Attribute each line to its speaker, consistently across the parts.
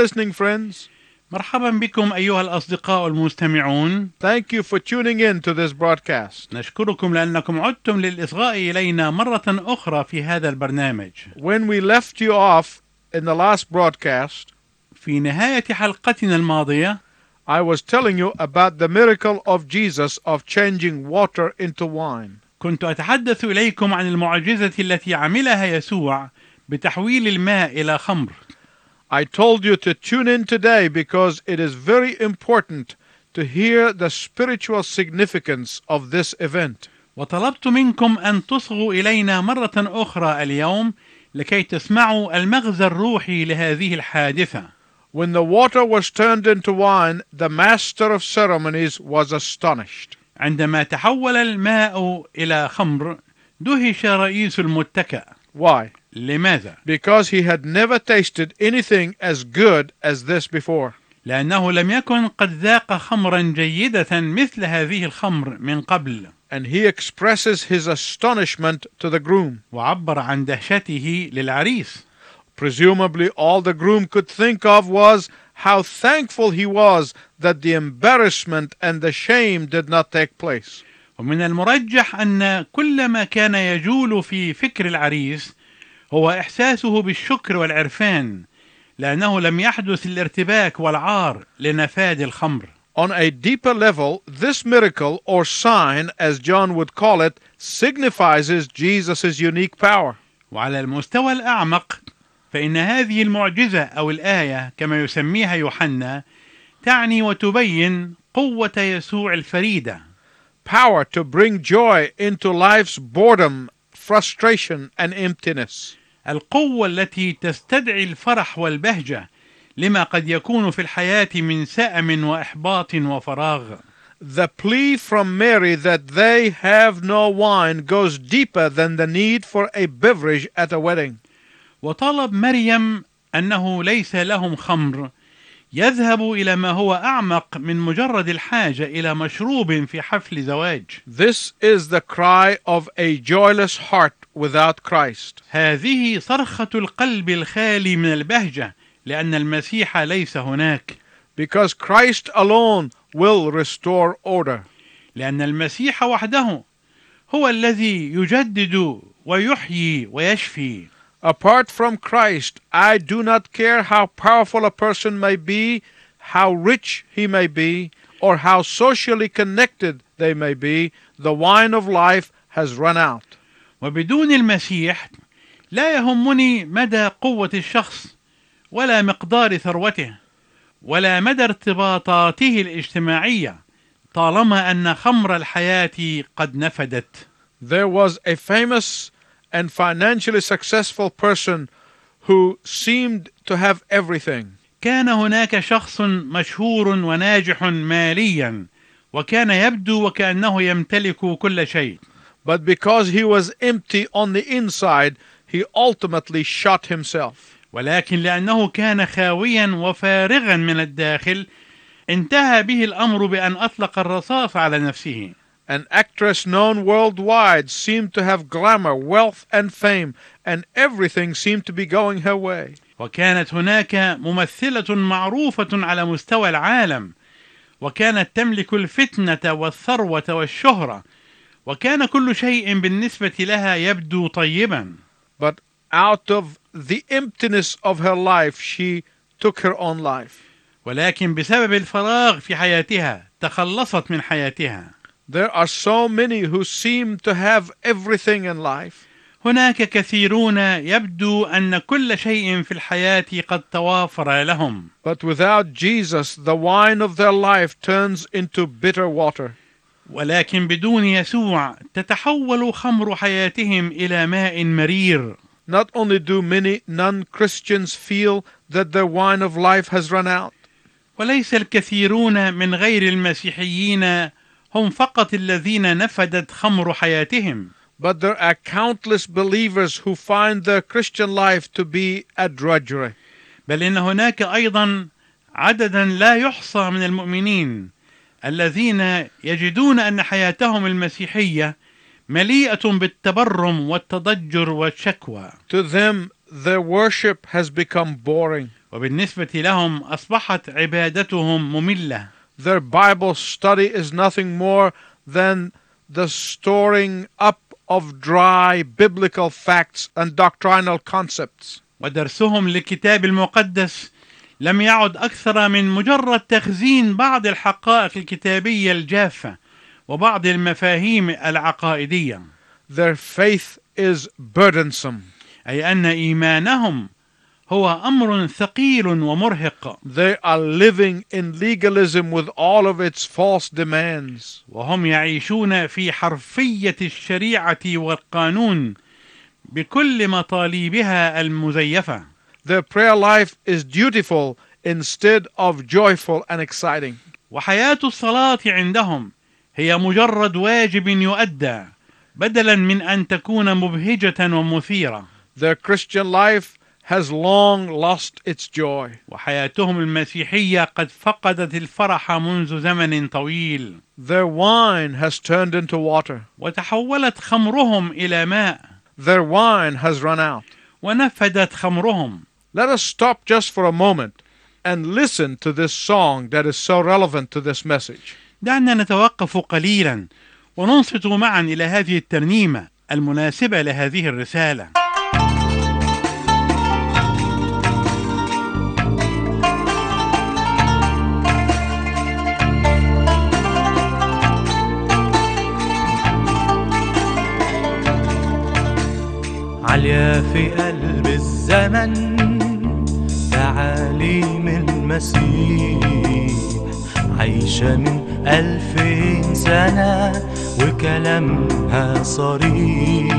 Speaker 1: Listening friends.
Speaker 2: مرحبا بكم أيها الأصدقاء المستمعون
Speaker 1: Thank you for tuning in to this broadcast.
Speaker 2: نشكركم لأنكم عدتم للإصغاء إلينا مرة أخرى في هذا البرنامج
Speaker 1: When we left you off in the last broadcast,
Speaker 2: في نهاية حلقتنا الماضية
Speaker 1: I was telling you about the miracle of Jesus of changing water into wine.
Speaker 2: كنت أتحدث إليكم عن المعجزة التي عملها يسوع بتحويل الماء إلى خمر
Speaker 1: I told you to tune in today because it is very important to hear the spiritual significance of this event.
Speaker 2: وطلبت منكم أن تصغوا إلينا مرة أخرى اليوم لكي تسمعوا المغزى الروحي لهذه الحادثة
Speaker 1: When the water was turned into wine, the master of ceremonies was astonished.
Speaker 2: عندما تحول الماء إلى خمر دهش رئيس المتكأ
Speaker 1: Why?
Speaker 2: لماذا؟
Speaker 1: Because he had never tasted anything as good as this before.
Speaker 2: لأنه لم يكن قد ذاق خمرا جيدة مثل هذه الخمر من قبل
Speaker 1: And he expresses his astonishment to the groom.
Speaker 2: وعبر عن دهشته للعريس
Speaker 1: Presumably, all the groom could think of was how thankful he was that the embarrassment and the shame did not take place.
Speaker 2: ومن المرجح أن كل ما كان يجول في فكر العريس هو إحساسه بالشكر والعرفان لأنه لم يحدث الارتباك والعار لنفاد الخمر
Speaker 1: On a deeper level, this miracle, or sign as John would call it, signifies Jesus' unique power.
Speaker 2: وعلى المستوى الأعمق فإن هذه المعجزة أو الآية كما يسميها يوحنا تعني وتبين قوة يسوع الفريدة
Speaker 1: Power to bring joy into life's boredom, frustration, and emptiness.
Speaker 2: القوة التي تستدعي الفرح والبهجة لما قد يكون في الحياة من سأم وإحباط وفراغ
Speaker 1: The plea from Mary that they have no wine goes deeper than the need for a beverage at a wedding.
Speaker 2: وطلب مريم أنه ليس لهم خمر يذهب إلى ما هو أعمق من مجرد الحاجة إلى مشروب في حفل زواج
Speaker 1: This is the cry of a joyless heart without Christ.
Speaker 2: هذه صرخة القلب الخالي من البهجة لأن المسيح ليس هناك
Speaker 1: Because Christ alone will restore order.
Speaker 2: لأن المسيح وحده هو الذي يجدد ويحيي ويشفي
Speaker 1: Apart from Christ, I do not care how powerful a person may be, how rich he may be, or how socially connected they may be, the wine of life has run out.
Speaker 2: وبدون المسيح لا يهمني مدى قوة الشخص ولا مقدار ثروته ولا مدى ارتباطاته الاجتماعية طالما أن خمر الحياة قد نفدت
Speaker 1: There was a famous and financially successful person who seemed to have everything.
Speaker 2: كان هناك شخص مشهور وناجح ماليا وكان يبدو وكأنه يمتلك كل شيء
Speaker 1: But because he was empty on the inside, he ultimately shot himself.
Speaker 2: ولكن لأنه كان خاويا وفارغا من الداخل انتهى به الأمر بأن أطلق الرصاص على نفسه
Speaker 1: An actress known worldwide seemed to have glamour, wealth, and fame, and everything seemed to be going her way.
Speaker 2: وكانت هناك ممثلة معروفة على مستوى العالم وكانت تملك الفتنة والثروة والشهرة وكان كل شيء بالنسبة لها يبدو طيبا
Speaker 1: But out of the emptiness of her life, she took her own life.
Speaker 2: ولكن بسبب الفراغ في حياتها تخلصت من حياتها
Speaker 1: There are so many who seem to have everything in life,
Speaker 2: هناك كثيرون يبدو أن كل شيء في الحياة قد توافر لهم
Speaker 1: but without Jesus, the wine of their life turns into bitter water.
Speaker 2: ولكن بدون يسوع تتحول خمر حياتهم إلى ماء مرير
Speaker 1: Not only do many non Christians feel that their wine of life has run out,
Speaker 2: وليس الكثيرون من غير المسيحيين هم فقط الذين نفدت خمر حياتهم
Speaker 1: but there are countless believers who find their Christian life to be a drudgery.
Speaker 2: بل إن هناك أيضا عددا لا يحصى من المؤمنين الذين يجدون أن حياتهم المسيحية مليئة بالتبرم والتضجر والشكوى
Speaker 1: To them, their worship has become boring.
Speaker 2: وبالنسبة لهم أصبحت عبادتهم مملة
Speaker 1: Their Bible study is nothing more than the storing up of dry biblical facts and doctrinal concepts.
Speaker 2: ودرسهم للكتاب المقدس لم يعد أكثر من مجرد تخزين بعض الحقائق الكتابية الجافة وبعض المفاهيم العقائدية
Speaker 1: Their faith is burdensome.
Speaker 2: أي أن إيمانهم هو أمر ثقيل ومرهق
Speaker 1: They are living in legalism with all of its false demands.
Speaker 2: وهم يعيشون في حرفية الشريعة والقانون بكل مطالبها المزيفة
Speaker 1: Their prayer life is dutiful instead of joyful and exciting.
Speaker 2: وحياة الصلاة عندهم هي مجرد واجب يؤدى بدلا من أن تكون مبهجة ومثيرة
Speaker 1: Their Christian life has long lost its joy.
Speaker 2: وحياتهم المسيحية قد فقدت الفرح منذ زمن طويل
Speaker 1: Their wine has turned into water.
Speaker 2: وتحولت خمرهم إلى ماء
Speaker 1: Their wine has run out.
Speaker 2: ونفدت خمرهم
Speaker 1: Let us stop just for a moment and listen to this song that is so relevant to this message.
Speaker 2: دعنا نتوقف قليلا وننصت معا إلى هذه الترنيمة المناسبة لهذه الرسالة
Speaker 3: في قلب الزمن تعاليم المسيح. عايشة من ألفين سنة وكلامها صريح.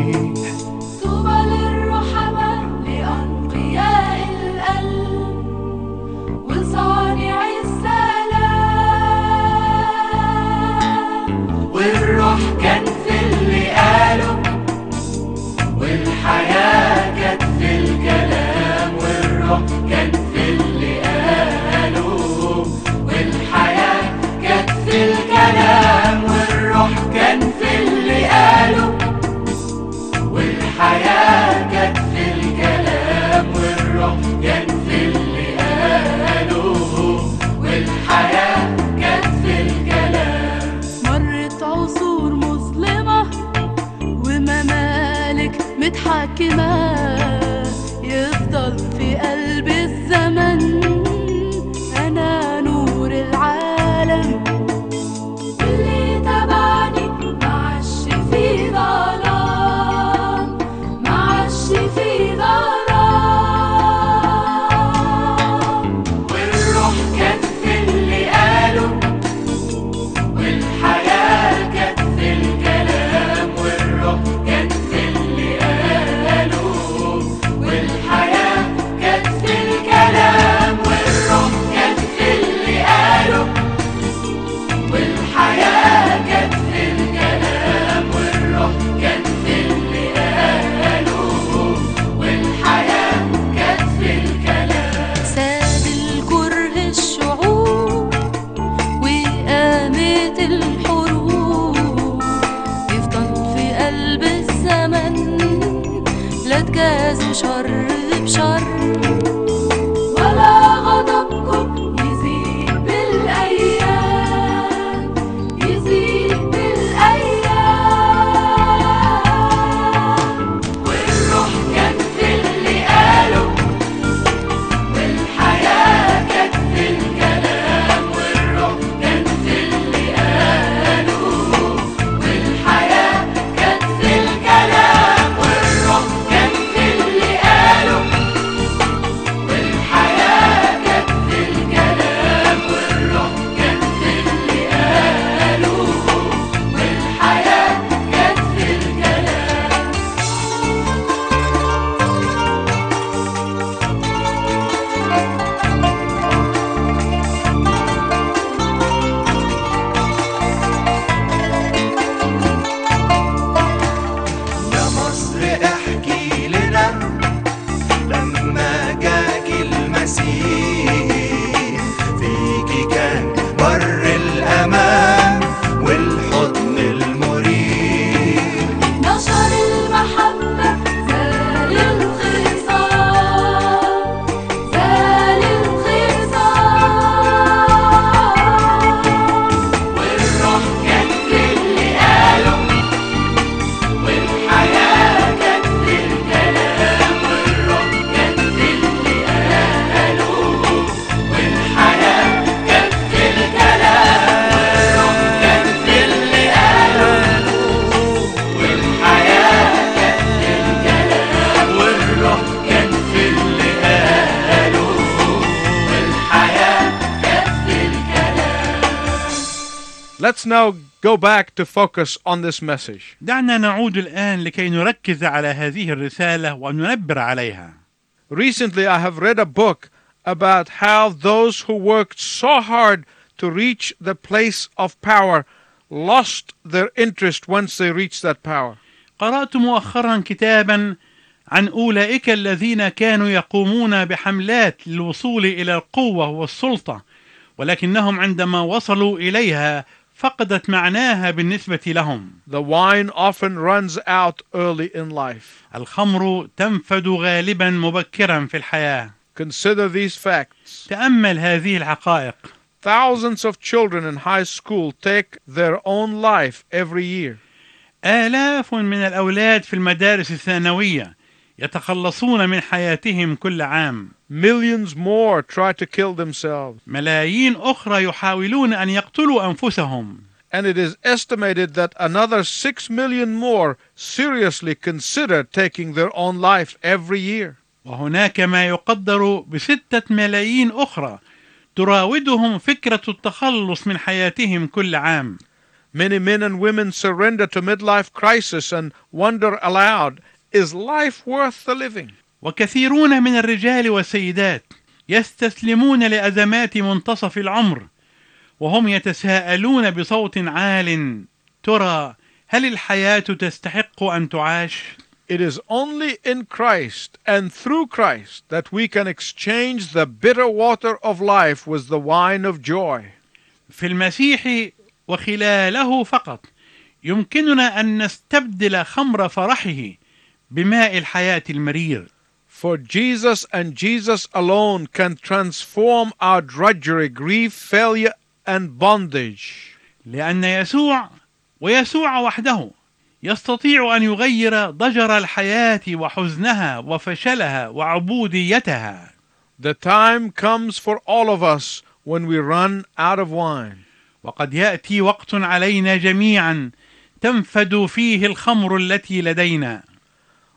Speaker 1: Now go back to focus on this message.
Speaker 2: دعنا نعود الآن لكي نركز على هذه الرسالة وننبر عليها
Speaker 1: Recently, I have read a book about how those who worked so hard to reach the place of power lost their interest once they reached that power.
Speaker 2: قرأت مؤخرا كتابا عن أولئك الذين كانوا يقومون بحملات للوصول إلى القوة والسلطة ولكنهم عندما وصلوا إليها فقدت معناها بالنسبة لهم
Speaker 1: The wine often runs out early in life.
Speaker 2: الخمر تنفد غالبا مبكرا في الحياة
Speaker 1: Consider these facts.
Speaker 2: تأمل هذه الحقائق
Speaker 1: Thousands of children in high school take their own life every year.
Speaker 2: آلاف من الأولاد في المدارس الثانوية يتخلصون من حياتهم كل عام
Speaker 1: Millions more try to kill themselves.
Speaker 2: ملايين أخرى يحاولون أن يقتلوا أنفسهم
Speaker 1: And it is estimated that another 6 million more seriously consider taking their own life every year.
Speaker 2: وهناك ما يقدر بستة ملايين أخرى تراودهم فكرة التخلص من حياتهم كل عام
Speaker 1: Many men and women surrender to midlife crisis and wonder aloud, is life worth the living?
Speaker 2: وكثيرون من الرجال والسيدات يستسلمون لأزمات منتصف العمر وهم يتساءلون بصوت عال ترى هل الحياة تستحق أن تعاش؟
Speaker 1: It is only in Christ and through Christ that we can exchange the bitter water of life with the wine of joy.
Speaker 2: في المسيح وخلاله فقط يمكننا أن نستبدل خمر فرحه بماء الحياة المرير
Speaker 1: For Jesus and Jesus alone can transform our drudgery, grief, failure, and bondage.
Speaker 2: لأن يسوع ويسوع وحده يستطيع أن يغير ضجر الحياة وحزنها وفشلها وعبوديتها
Speaker 1: The time comes for all of us when we run out of wine.
Speaker 2: وقد يأتي وقت علينا جميعا تنفد فيه الخمر التي لدينا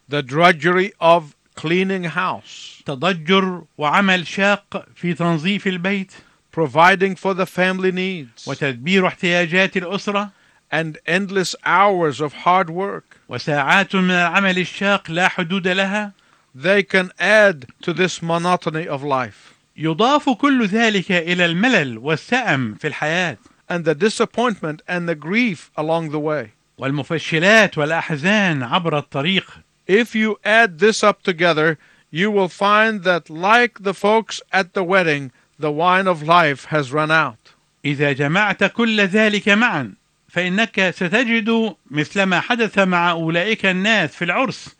Speaker 1: The drudgery of cleaning house,
Speaker 2: تضجر وعمل شاق في تنظيف البيت
Speaker 1: providing for the family needs,
Speaker 2: وتدبير احتياجات الأسرة
Speaker 1: and endless hours of hard work.
Speaker 2: وساعات من العمل الشاق لا حدود لها
Speaker 1: They can add to this monotony of life.
Speaker 2: يضاف كل ذلك إلى الملل والسأم في الحياة
Speaker 1: and the disappointment and the grief along the way.
Speaker 2: والمفشلات والأحزان عبر الطريق
Speaker 1: If you add this up together, you will find that, like the folks at the wedding, the wine of life has run out.
Speaker 2: إذا جمعت كل ذلك معا فإنك ستجد مثلما حدث مع أولئك الناس في العرس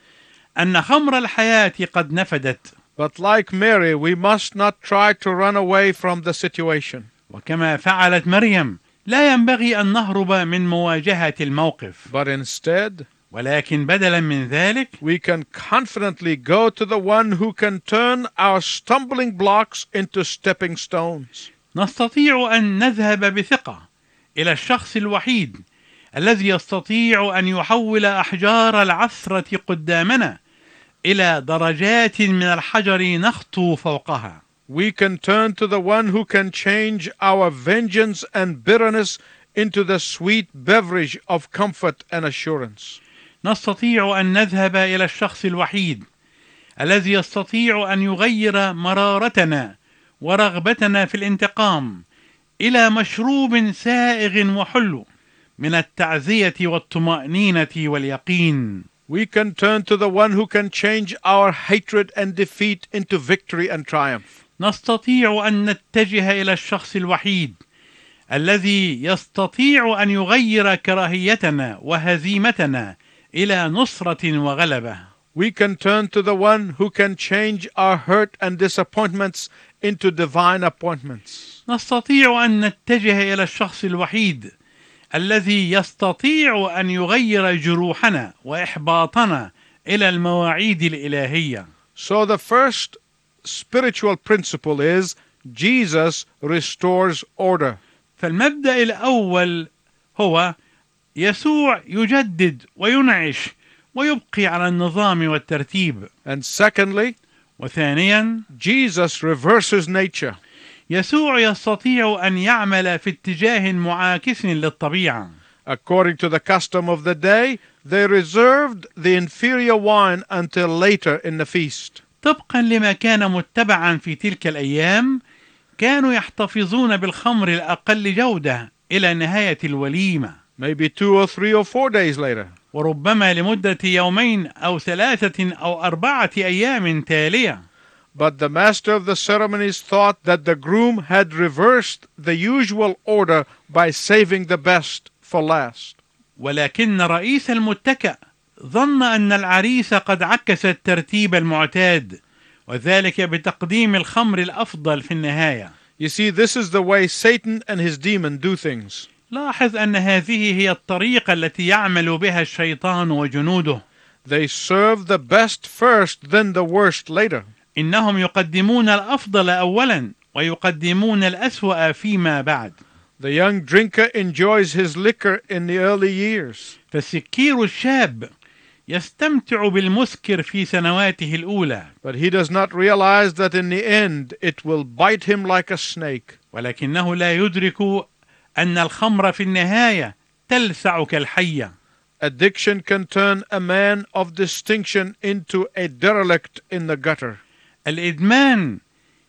Speaker 2: أن خمر الحياة قد نفدت
Speaker 1: But like Mary, we must not try to run away from the situation.
Speaker 2: وكما فعلت مريم لا ينبغي أن نهرب من مواجهة الموقف
Speaker 1: But instead,
Speaker 2: ولكن بدلا من ذلك
Speaker 1: we can confidently go to the one who can turn our stumbling blocks into stepping stones.
Speaker 2: نستطيع أن نذهب بثقة إلى الشخص الوحيد الذي يستطيع أن يحول أحجار العثرة قدامنا إلى درجات من الحجر نخطو فوقها
Speaker 1: We can turn to the one who can change our vengeance and bitterness into the sweet beverage of comfort and assurance.
Speaker 2: نستطيع أن نذهب إلى الشخص الوحيد الذي يستطيع أن يغير مرارتنا ورغبتنا في الانتقام إلى مشروب سائغ وحلو من التعزية والطمأنينة واليقين
Speaker 1: We can turn to the one who can change our hatred and defeat into victory and triumph.
Speaker 2: نستطيع أن نتجه إلى الشخص الوحيد الذي يستطيع أن يغير كراهيتنا وهزيمتنا إلى نصرة وغلبة
Speaker 1: We can turn to the one who can change our hurt and disappointments into divine appointments.
Speaker 2: نستطيع أن نتجه إلى الشخص الوحيد الذي يستطيع أن يغير جروحنا وإحباطنا إلى المواعيد الإلهية
Speaker 1: So the first spiritual principle is Jesus restores order.
Speaker 2: فالمبدأ الأول هو يسوع يجدد وينعش ويبقي على النظام والترتيب
Speaker 1: And secondly,
Speaker 2: وثانيا
Speaker 1: Jesus reverses nature.
Speaker 2: يسوع يستطيع أن يعمل في اتجاه معاكس للطبيعة
Speaker 1: According to the custom of the day, they reserved the inferior wine until later in the feast.
Speaker 2: طبقا لما كان متبعا في تلك الأيام كانوا يحتفظون بالخمر الأقل جودة إلى نهاية الوليمة
Speaker 1: maybe two or three or four days later.
Speaker 2: وربما لمدة يومين أو ثلاثة أو أربعة أيام تالية
Speaker 1: But the master of the ceremonies thought that the groom had reversed the usual order by saving the best for last.
Speaker 2: ولكن رئيس المتكأ ظن أن العريس قد عكس الترتيب المعتاد وذلك بتقديم الخمر الأفضل في النهاية
Speaker 1: You see, this is the way Satan and his demon do things.
Speaker 2: لاحظ أن هذه هي الطريقة التي يعمل بها الشيطان وجنوده
Speaker 1: They serve the best first, then the worst later.
Speaker 2: إنهم يقدمون الأفضل أولا ويقدمون الأسوأ فيما بعد
Speaker 1: The young drinker enjoys his liquor in the early years.
Speaker 2: فالسكير الشاب يستمتع بالمسكر في سنواته الأولى
Speaker 1: But he does not realize that in the end it will bite him like a snake.
Speaker 2: ولكنه لا يدرك أن الخمر في النهاية تلسع كالحية
Speaker 1: Addiction can turn a man of distinction into a derelict in the gutter.
Speaker 2: الإدمان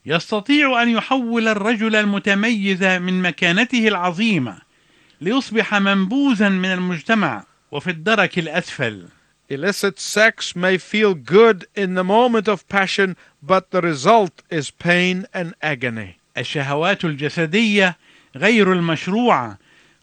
Speaker 2: يستطيع أن يحول الرجل المتميز من مكانته العظيمة ليصبح منبوذا من المجتمع وفي الدرك الأسفل
Speaker 1: Illicit sex may feel good in the moment of passion, but the result is pain and agony.
Speaker 2: الشهوات الجسدية غير المشروعة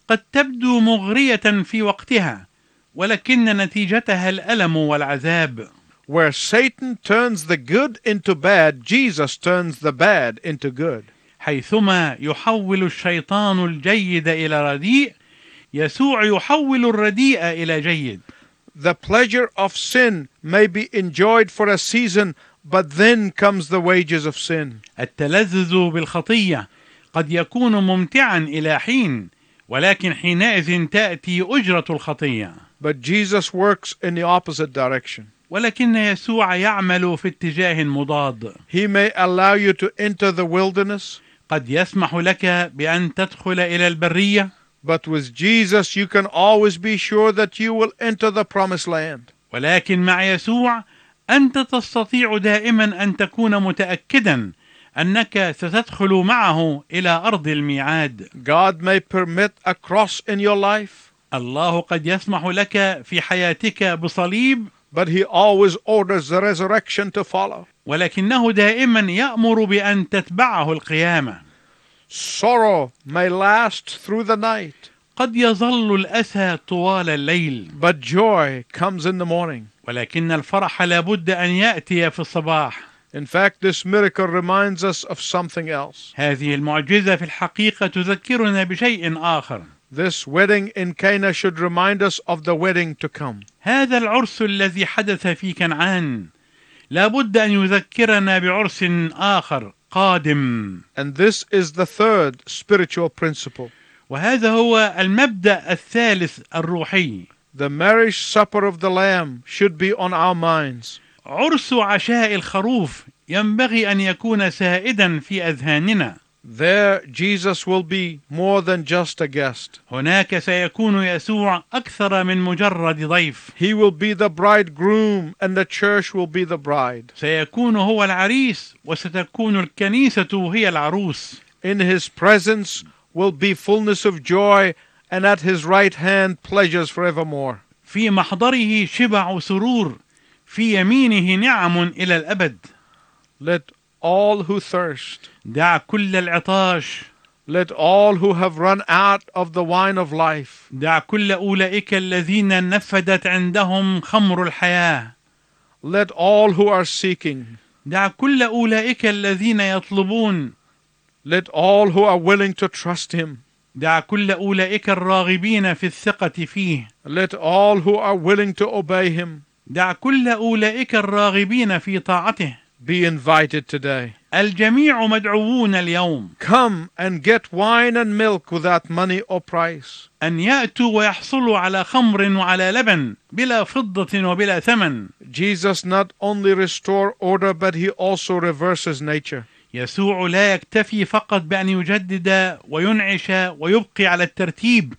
Speaker 2: قد تبدو مغرية في وقتها ولكن نتيجتها الألم والعذاب
Speaker 1: Where Satan turns the good into bad, Jesus turns the bad into good.
Speaker 2: حيثما يحول الشيطان الجيد إلى رديء يسوع يحول الرديء إلى جيد
Speaker 1: The pleasure of sin may be enjoyed for a season, but then comes the wages of sin.
Speaker 2: التلذذ بالخطية قد يكون ممتعا إلى حين ولكن حينئذ تأتي أجرة الخطية
Speaker 1: But Jesus works in the opposite direction.
Speaker 2: ولكن يسوع يعمل في اتجاه مضاد
Speaker 1: He may allow you to enter the wilderness,
Speaker 2: قد يسمح لك بأن تدخل إلى البرية
Speaker 1: but with Jesus you can always be sure that you will enter the promised land.
Speaker 2: ولكن مع يسوع أنت تستطيع دائما أن تكون متأكدا أنك ستدخل معه إلى أرض الميعاد
Speaker 1: God may permit a cross in your life,
Speaker 2: الله قد يسمح لك في حياتك بصليب
Speaker 1: but He always orders the resurrection to follow.
Speaker 2: ولكنه دائما يأمر بأن تتبعه القيامة
Speaker 1: Sorrow may last through the night,
Speaker 2: قد يظل الأسى طوال الليل
Speaker 1: but joy comes in the morning.
Speaker 2: ولكن الفرح لابد أن يأتي في الصباح
Speaker 1: In fact, this miracle reminds us of something else.
Speaker 2: هذه المعجزة في الحقيقة تذكرنا بشيء آخر
Speaker 1: This wedding in Cana should remind us of the wedding to come.
Speaker 2: هذا العرس الذي حدث في كنعان لابد أن يذكرنا بعرس آخر قادم
Speaker 1: And this is the third spiritual principle.
Speaker 2: وهذا هو المبدأ الثالث الروحي
Speaker 1: The marriage supper of the Lamb should be on our minds.
Speaker 2: عرس عشاء الخروف ينبغي أن يكون سائدا في أذهاننا
Speaker 1: There, Jesus will be more than just a guest.
Speaker 2: هناك سيكون يسوع أكثر من مجرد ضيف
Speaker 1: He will be the bridegroom, and the church will be the bride.
Speaker 2: سيكون هو العريس وستكون الكنيسة هي العروس
Speaker 1: In his presence will be fullness of joy, and at his right hand pleasures forevermore.
Speaker 2: في محضره شبع سرور في يمينه نعم إلى الأبد
Speaker 1: Let all who thirst,
Speaker 2: دع كل العطاش
Speaker 1: let all who have run out of the wine of life,
Speaker 2: دع كل أولئك الذين نفدت عندهم خمر الحياة
Speaker 1: let all who are seeking,
Speaker 2: دع كل أولئك الذين يطلبون
Speaker 1: let all who are willing to trust him,
Speaker 2: دع كل أولئك الراغبين في الثقة فيه
Speaker 1: let all who are willing to obey him
Speaker 2: دع كل أولئك الراغبين في طاعته
Speaker 1: be invited today.
Speaker 2: الجميع مدعوون اليوم
Speaker 1: Come and get wine and milk without money or price.
Speaker 2: أن يأتوا ويحصلوا على خمر وعلى لبن بلا فضة وبلا ثمن
Speaker 1: Jesus not only restore order, but he also reverses nature.
Speaker 2: يسوع لا يكتفي فقط بأن يجدد وينعش ويبقي على الترتيب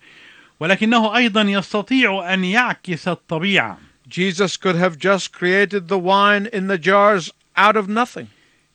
Speaker 2: ولكنه أيضا يستطيع أن يعكس الطبيعة
Speaker 1: Jesus could have just created the wine in the jars out of nothing.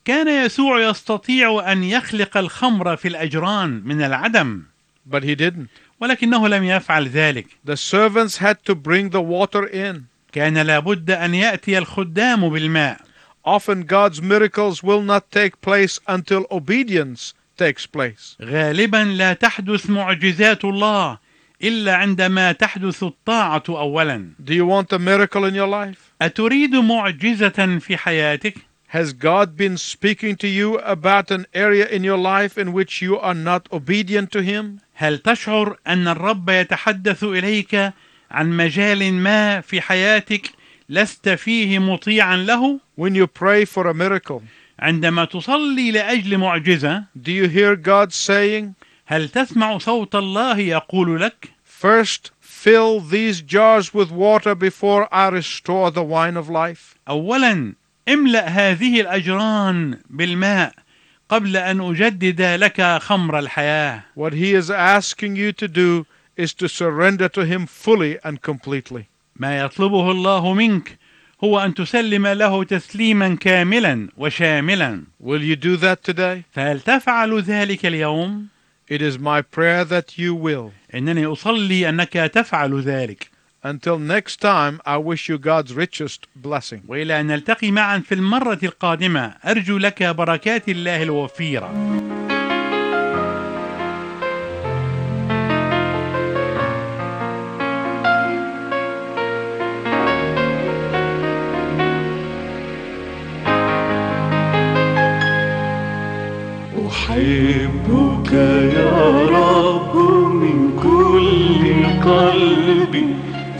Speaker 2: كان يسوع يستطيع أن يخلق الخمر في الأجران من العدم
Speaker 1: But he didn't.
Speaker 2: ولكنه لم يفعل ذلك
Speaker 1: The servants had to bring the water in.
Speaker 2: كان لابد أن يأتي الخدام بالماء
Speaker 1: Often God's miracles will not take place until obedience takes place.
Speaker 2: غالبا لا تحدث معجزات الله إلا عندما تحدث الطاعة أولا
Speaker 1: Do you want a miracle in your life?
Speaker 2: أتريد معجزة في حياتك؟
Speaker 1: Has God been speaking to you about an area in your life in which you are not obedient to Him?
Speaker 2: هل تشعر أن الرب يتحدث إليك عن مجال ما في حياتك لست فيه مطيعا له؟
Speaker 1: When you pray for a miracle,
Speaker 2: عندما تصلي لأجل معجزة
Speaker 1: do you hear God saying,
Speaker 2: هل تسمع صوت الله يقول لك
Speaker 1: First, fill these jars with water before I restore the wine of life?
Speaker 2: أولا املأ هذه الأجران بالماء قبل أن أجدد لك خمر الحياة
Speaker 1: What He is asking you to do is to surrender to Him fully and completely.
Speaker 2: ما يطلبه الله منك هو أن تسلم له تسليما كاملا وشاملا
Speaker 1: Will you do that today?
Speaker 2: فهل تفعل ذلك اليوم؟
Speaker 1: It is my prayer that you will.
Speaker 2: إنني أصلي أنك تفعل ذلك
Speaker 1: Until next time, I wish you God's richest blessing.
Speaker 2: وإلى أن نلتقي معا في المرة القادمة أرجو لك بركات الله الوفيرة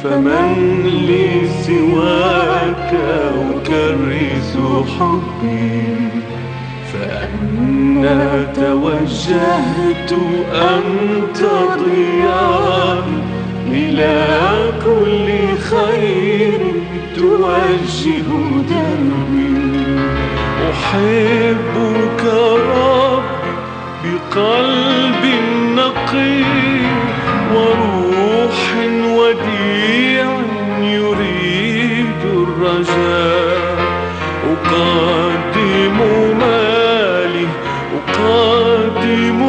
Speaker 4: فمن لي سواك أكرس حبي فأنا توجهت أنت ضيائي إلى كل خير توجه دربي أحبك رب بقلب نقي وروح الرجاء أقدم مالي أقدم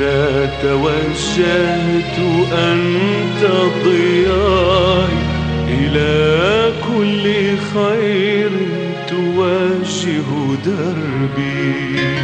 Speaker 4: فأنا توجهت أنت ضيائي إلى كل خير توجه دربي.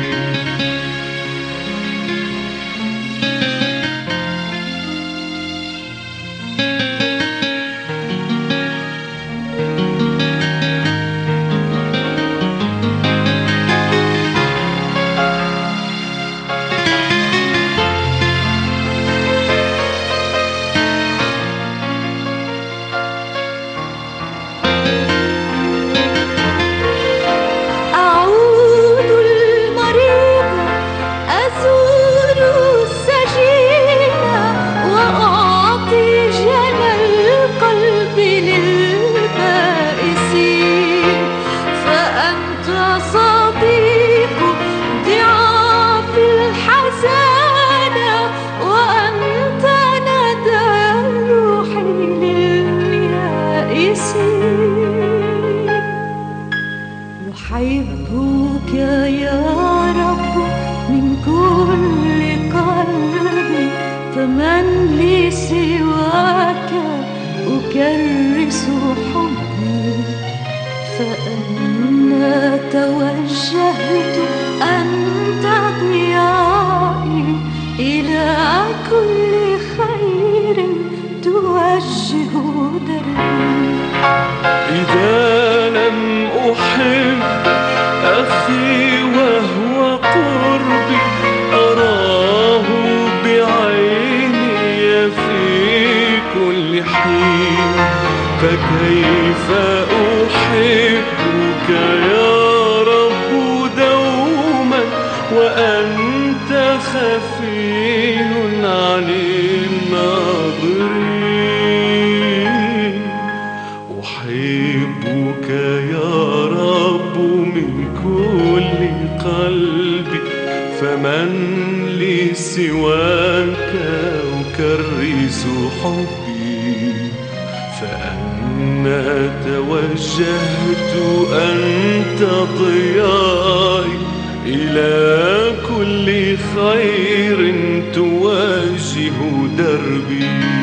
Speaker 4: أحبك يا رب من كل قلبي فمن لي سواك أكرس حبي. فأنا توجهت أنت ضيائي إلى كل خير توجه دربي.